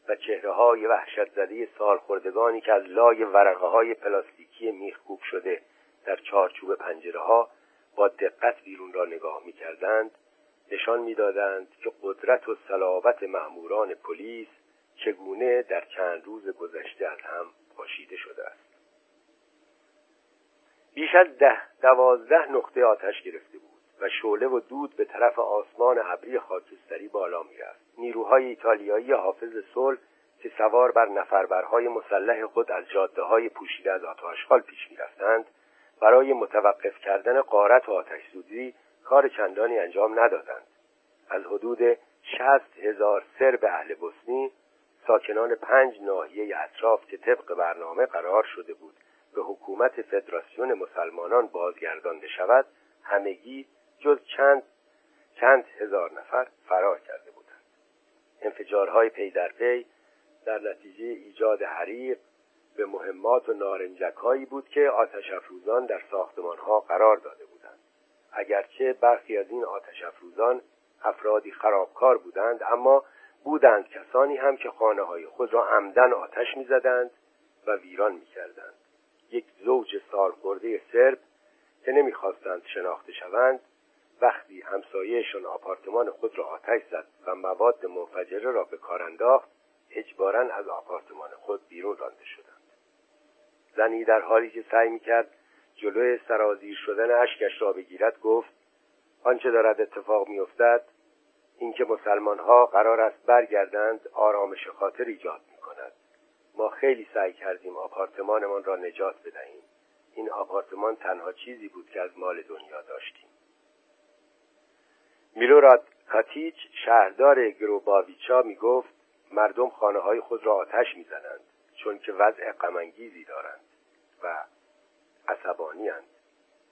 و چهره های وحشت زده سالخوردگانی که از لای ورقه های پلاستیکی میخکوب شده در چارچوب پنجره ها با دقت بیرون را نگاه می کردند نشان می‌دادند که قدرت و صلابت مأموران پلیس چگونه در چند روز گذشته از هم پاشیده شده است. بیش از ده دوازده نقطه آتش گرفته بود و شعله و دود به طرف آسمان ابری خاکستری بالا می‌رفت. نیروهای ایتالیایی حافظ صلح که سوار بر نفربرهای مسلح خود از جاده های پوشیده از آتاشخال پیش می‌رفتند برای متوقف کردن قارت و آتش سوزی کار چندانی انجام ندادند. از حدود شست هزار سرب اهل بوسنی ساکنان پنج ناحیه اطراف که طبق برنامه قرار شده بود به حکومت فدراسیون مسلمانان بازگردانده شود همگی جز چند چند هزار نفر فرار کرده بودند. انفجارهای پی در پی در نتیجه ایجاد حریق به مهمات و نارنجکهایی بود که آتش افروزان در ساختمانها قرار داده بودند. اگرچه برخی از این آتش افروزان افرادی خرابکار بودند اما بودند کسانی هم که خانه های خود را عمدن آتش می‌زدند و ویران می‌کردند. یک زوج سالخورده سرب که نمی‌خواستند شناخته شوند وقتی همسایهشان آپارتمان خود را آتش زد و مواد منفجره را به کار انداخت اجبارا از آپارتمان خود بیرون رانده شدند زنی در حالی که سعی می‌کرد جلوی سرازیر شدن اشکش را بگیرد گفت آنچه دارد اتفاق میافتد اینکه مسلمان ها قرار است برگردند آرامش خاطر ایجاد می کند ما خیلی سعی کردیم آپارتمانمان را نجات بدهیم. این آپارتمان تنها چیزی بود که از مال دنیا داشتیم. میلوراد کاتیچ شهردار گروباویچا می گفت مردم خانه های خود را آتش می‌زنند. چون که وضع غمانگیزی دارند و عصبانی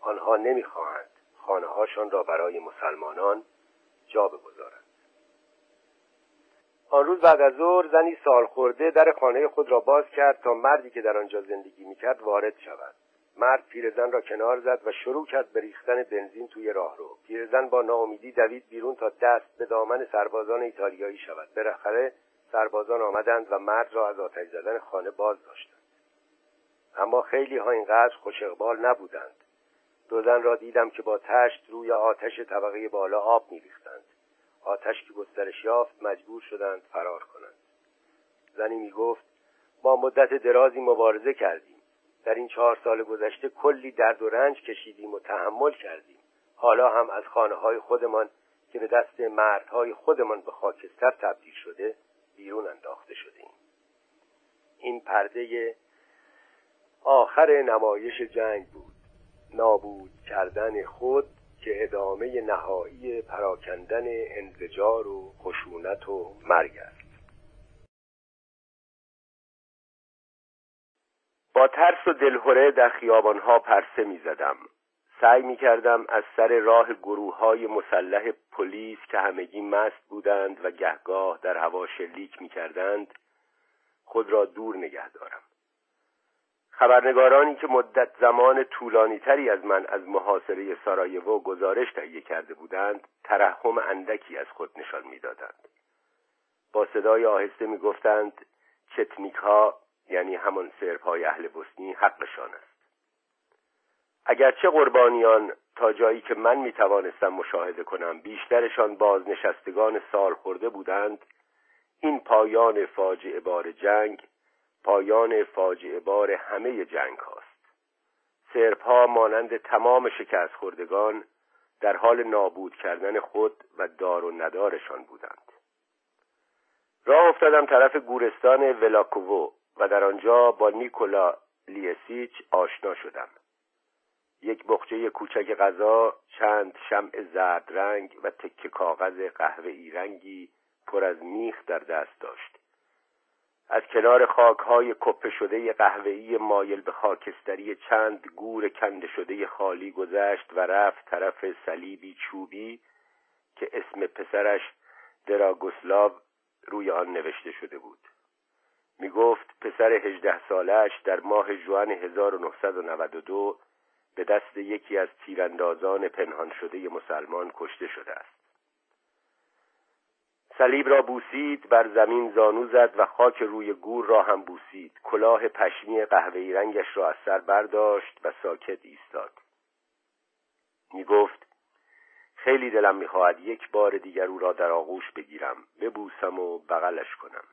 آنها نمی‌خواهند خانه هاشان را برای مسلمانان جا بگذارند. آن روز بعد از ظهر زنی سال خورده در خانه خود را باز کرد تا مردی که در آنجا زندگی می‌کرد وارد شود. مرد پیرزن را کنار زد و شروع کرد به ریختن بنزین توی راهرو پیرزن با ناامیدی دوید بیرون تا دست به دامن سربازان ایتالیایی شود. بالاخره سربازان آمدند و مرد را از آتش زدن خانه باز داشتند. اما خیلی ها اینقدر خوش اقبال نبودند. دو زن را دیدم که با تشت روی آتش طبقه بالا آب میریختند. آتش که گسترش یافت مجبور شدند فرار کنند. زنی می‌گفت ما مدت درازی مبارزه کردیم. در این چهار سال گذشته کلی درد و رنج کشیدیم و تحمل کردیم. حالا هم از خانه های خودمان که به دست مردهای خودمان به خاکستر تبدیل شده بیرون انداخته شدیم. این پرده آخر نمایش جنگ بود. نابود کردن خود که ادامه نهایی پراکندن انزجار و خشونت و مرگ است. با ترس و دلهوره در خیابانها پرسه می زدم سعی می کردم از سر راه گروه های مسلح پلیس که همگی مست بودند و گهگاه در هوا شلیک می کردند خود را دور نگه دارم. خبرنگارانی که مدت زمان طولانی تری از من از محاصره سارایوو گزارش تهیه کرده بودند ترحم اندکی از خود نشان می‌دادند. با صدای آهسته می‌گفتند چتنیک ها یعنی همان سرب های اهل بوسنی حقشان است. اگرچه قربانیان تا جایی که من می توانستم مشاهده کنم بیشترشان بازنشستگان سال خورده بودند این پایان فاجعه بار جنگ پایان فاجعه بار همه جنگ هاست. سرپ ها مانند تمام شکست خوردگان در حال نابود کردن خود و دار و ندارشان بودند. راه افتادم طرف گورستان ولاکوو و در آنجا با نیکولا لیسیچ آشنا شدم. یک بخچه کوچک غذا چند شمع زرد رنگ و تکه کاغذ قهوه‌ای رنگی پر از میخ در دست داشت. از کنار خاکهای کپه شده قهوه‌ای مایل به خاکستری چند گور کنده شده خالی گذشت و رفت طرف صلیبی چوبی که اسم پسرش دراگوسلاو روی آن نوشته شده بود. می گفت پسر هجده سالش در ماه جوان 1992 به دست یکی از تیراندازان پنهان شده مسلمان کشته شده است. صلیب را بوسید بر زمین زانو زد و خاک روی گور را هم بوسید. کلاه پشمی قهوه‌ای رنگش را از سر برداشت و ساکت ایستاد. می گفت خیلی دلم می‌خواهد یک بار دیگر او را در آغوش بگیرم. ببوسم و بغلش کنم.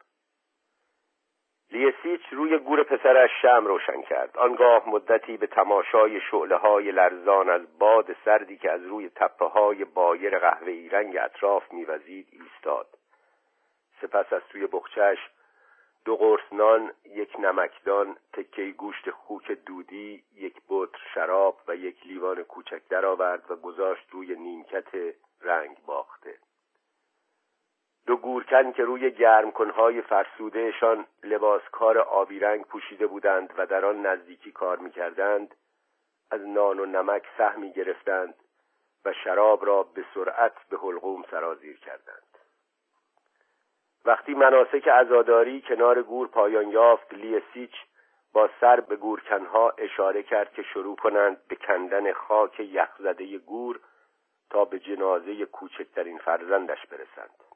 لیسیچ روی گور پسرش شم روشن کرد. آنگاه مدتی به تماشای شعله های لرزان از باد سردی که از روی تپه های بایر قهوه‌ای رنگ اطراف میوزید ایستاد. سپس از توی بخچش دو قرص نان یک نمکدان تکه گوشت خوک دودی یک بطر شراب و یک لیوان کوچک درآورد و گذاشت روی نیمکت رنگ باخته. دو گورکن که روی گرمکنهای فرسودهشان لباسکار آبی رنگ پوشیده بودند و در آن نزدیکی کار می‌کردند از نان و نمک سهمی گرفتند و شراب را به سرعت به حلقوم سرازیر کردند. وقتی مناسک عزاداری کنار گور پایان یافت لیسیچ با سر به گورکنها اشاره کرد که شروع کنند به کندن خاک یخزده گور تا به جنازه کوچکترین فرزندش برسند.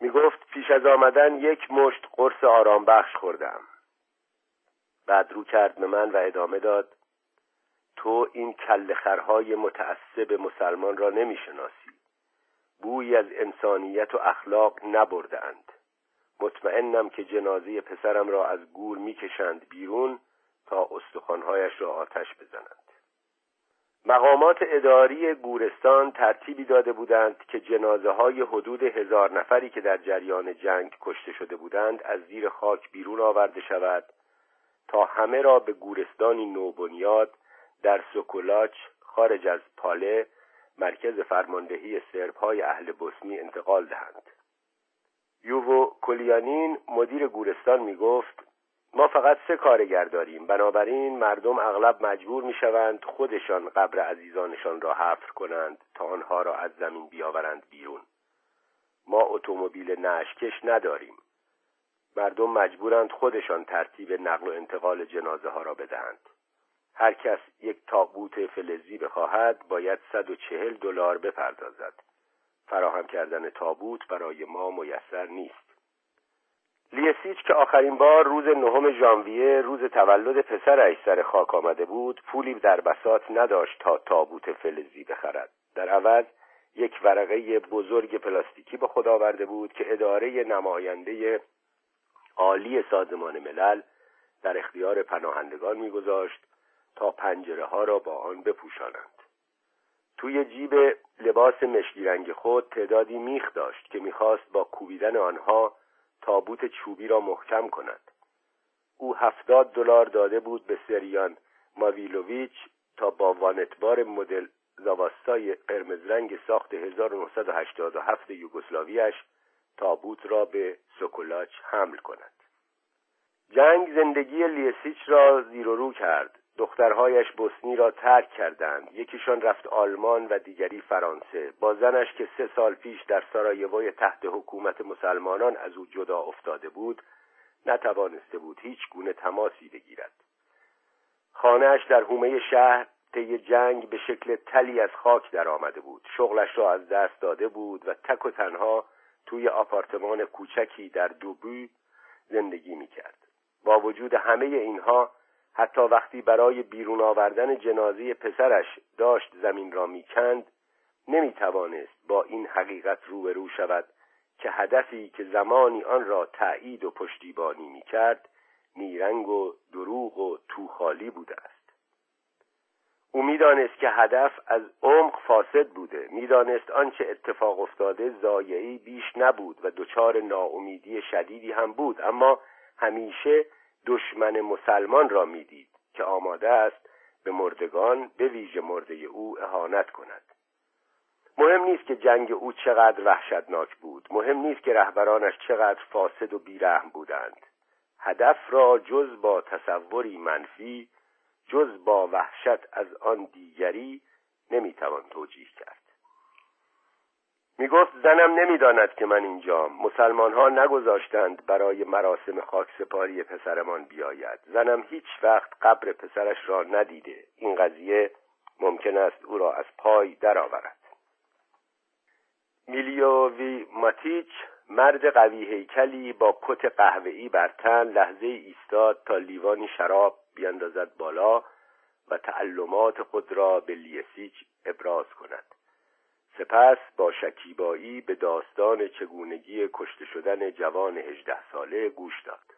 می گفت پیش از آمدن یک مشت قرص آرام بخش خوردم. بعد رو کرد به من و ادامه داد تو این کلخرهای متعصب مسلمان را نمی‌شناسی. بویی از انسانیت و اخلاق نبردند مطمئنم که جنازه پسرم را از گور می‌کشند بیرون تا استخوانهایش را آتش بزنند مقامات اداری گورستان ترتیبی داده بودند که جنازه های حدود هزار نفری که در جریان جنگ کشته شده بودند از زیر خاک بیرون آورده شود تا همه را به گورستانی نوبنیاد در سوکولاچ خارج از پاله مرکز فرماندهی های اهل بوسنی انتقال دهند. یوو کلیانین مدیر گورستان می گفت ما فقط سه کارگر داریم. بنابراین مردم اغلب مجبور می‌شوند خودشان قبر عزیزانشان را حفر کنند تا آنها را از زمین بیاورند بیرون. ما اتومبیل نشکش نداریم. مردم مجبورند خودشان ترتیب نقل و انتقال جنازه ها را بدهند. هر کس یک تابوت فلزی بخواهد باید 140 دلار بپردازد. فراهم کردن تابوت برای ما میسر نیست. لیسیچ که آخرین بار روز نهم ژانویه روز تولد پسرش سر خاک آمده بود پولی در بساط نداشت تا تابوت فلزی بخرد. در عوض یک ورقه بزرگ پلاستیکی به خدا آورده بود که اداره نماینده عالی سازمان ملل در اختیار پناهندگان میگذاشت تا پنجره ها را با آن بپوشانند. توی جیب لباس مشکی رنگ خود تعدادی میخ داشت که می‌خواست با کوبیدن آنها تابوت چوبی را محکم کند. او هفتاد دلار داده بود به سریان ماویلوویچ تا با وانتبار مدل زاواستای قرمز رنگ ساخت 1987 یوگسلاویش تابوت را به سوکولاچ حمل کند. جنگ زندگی لیسیچ را زیر و رو کرد. دخترهایش بوسنی را ترک کردند. یکیشان رفت آلمان و دیگری فرانسه. با زنش که سه سال پیش در سارایوو تحت حکومت مسلمانان از او جدا افتاده بود نتوانسته بود هیچ گونه تماسی بگیرد. خانهاش در حومه شهر طی جنگ به شکل تلی از خاک در آمده بود. شغلش را از دست داده بود و تک و تنها توی آپارتمان کوچکی در دوبوی زندگی می کرد با وجود همه اینها حتی وقتی برای بیرون آوردن جنازه پسرش داشت زمین را می‌کند نمی‌توانست با این حقیقت روبرو شود که هدفی که زمانی آن را تأیید و پشتیبانی می‌کرد نیرنگ و دروغ و توخالی بوده است. او می‌دانست که هدف از عمق فاسد بوده. می‌دانست آنچه اتفاق افتاده زایعی بیش نبود و دچار ناامیدی شدیدی هم بود. اما همیشه دشمن مسلمان را می‌دید که آماده است به مردگان به ویژه مرده او اهانت کند. مهم نیست که جنگ او چقدر وحشتناک بود. مهم نیست که رهبرانش چقدر فاسد و بیرحم بودند. هدف را جز با تصوری منفی جز با وحشت از آن دیگری نمی‌توان توجیه کرد. می گفت زنم نمی‌داند که من اینجام مسلمان ها نگذاشتند برای مراسم خاکسپاری پسرمان بیاید. زنم هیچ وقت قبر پسرش را ندیده. این قضیه ممکن است او را از پای درآورد. میلیووی ماتیچ مرد قوی هیکلی با کت قهوه‌ای بر تن لحظه ایستاد تا لیوانی شراب بیاندازد بالا و تعلمات خود را به لیسیچ ابراز کند. سپس با شکیبایی به داستان چگونگی کشته شدن جوان هجده ساله گوش داد.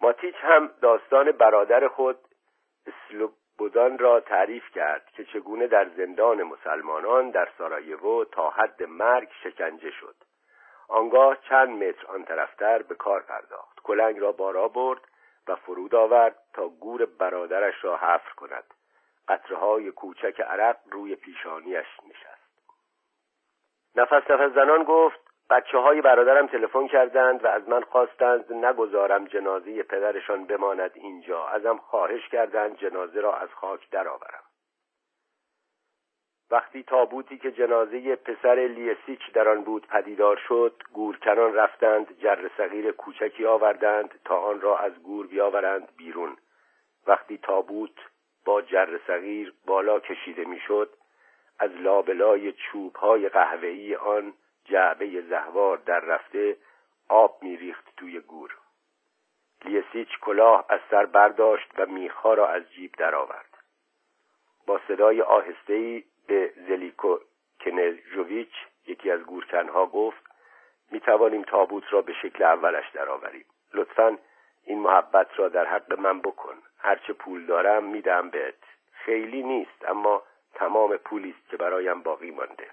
ماتیچ هم داستان برادر خود اسلوبودان را تعریف کرد که چگونه در زندان مسلمانان در سارایوو تا حد مرگ شکنجه شد. آنگاه چند متر آن طرفتر به کار پرداخت. کلنگ را بارا برد و فرود آورد تا گور برادرش را حفر کند. قطرهای کوچک عرق روی پیشانیش نشست. نفس نفس زنان گفت بچه های برادرم تلفن کردند و از من خواستند نگذارم جنازه پدرشان بماند اینجا. ازم خواهش کردند جنازه را از خاک درآورم. وقتی تابوتی که جنازه پسر لیسیچ در آن بود پدیدار شد گورکنان رفتند جر صغیر کوچکی آوردند تا آن را از گور بیاورند بیرون. وقتی تابوت با جر صغیر بالا کشیده می‌شد از لابلای چوب های قهوه‌ای آن جعبه زهوار در رفته آب میریخت توی گور. لیسیچ کلاه از سر برداشت و میخها را از جیب درآورد. با صدای آهسته‌ای به زلیکو کنژوویچ یکی از گورکنها گفت می توانیم تابوت را به شکل اولش درآوریم. لطفا این محبت را در حق من بکن. هرچه پول دارم میدم بهت. خیلی نیست اما تمام پولی است که برایم باقی مانده.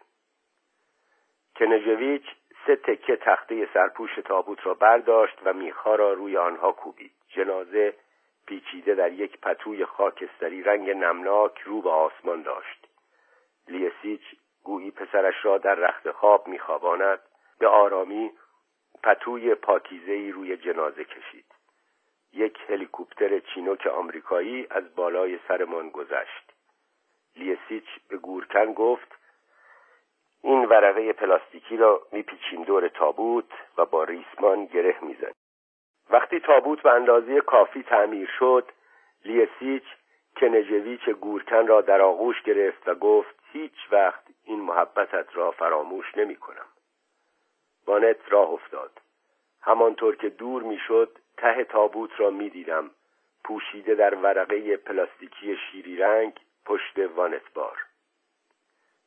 کنژویچ سه تکه تخته سرپوش تابوت را برداشت و میخها را روی آنها کوبید. جنازه پیچیده در یک پتوی خاکستری رنگ نمناک رو به آسمان داشت. لیسیچ گویی پسرش را در رخت خواب میخواباند. به آرامی پتوی پاکیزهای روی جنازه کشید. یک هلیکوپتر چینوک آمریکایی از بالای سرمان گذشت. لیسیچ به گورکن گفت این ورقه پلاستیکی را میپیچیم دور تابوت و با ریسمان گره می‌زنیم. وقتی تابوت به اندازه کافی تعمیر شد لیسیچ کنجویچ گورکن را در آغوش گرفت و گفت هیچ وقت این محبتت را فراموش نمی کنم بانت راه افتاد. همانطور که دور می‌شد ته تابوت را می‌دیدم. پوشیده در ورقه پلاستیکی شیری رنگ پشت وانتبار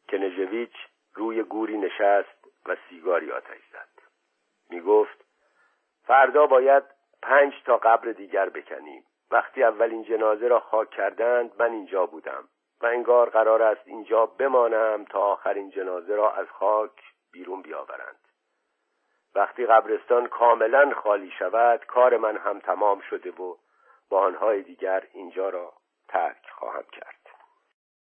کنژویچ روی گوری نشست و سیگاری آتش زد. می گفت فردا باید پنج تا قبر دیگر بکنیم. وقتی اولین جنازه را خاک کردند من اینجا بودم و انگار قرار است اینجا بمانم تا آخرین جنازه را از خاک بیرون بیاورند. وقتی قبرستان کاملا خالی شود کار من هم تمام شده و با آنهای دیگر اینجا را ترک خواهم کرد.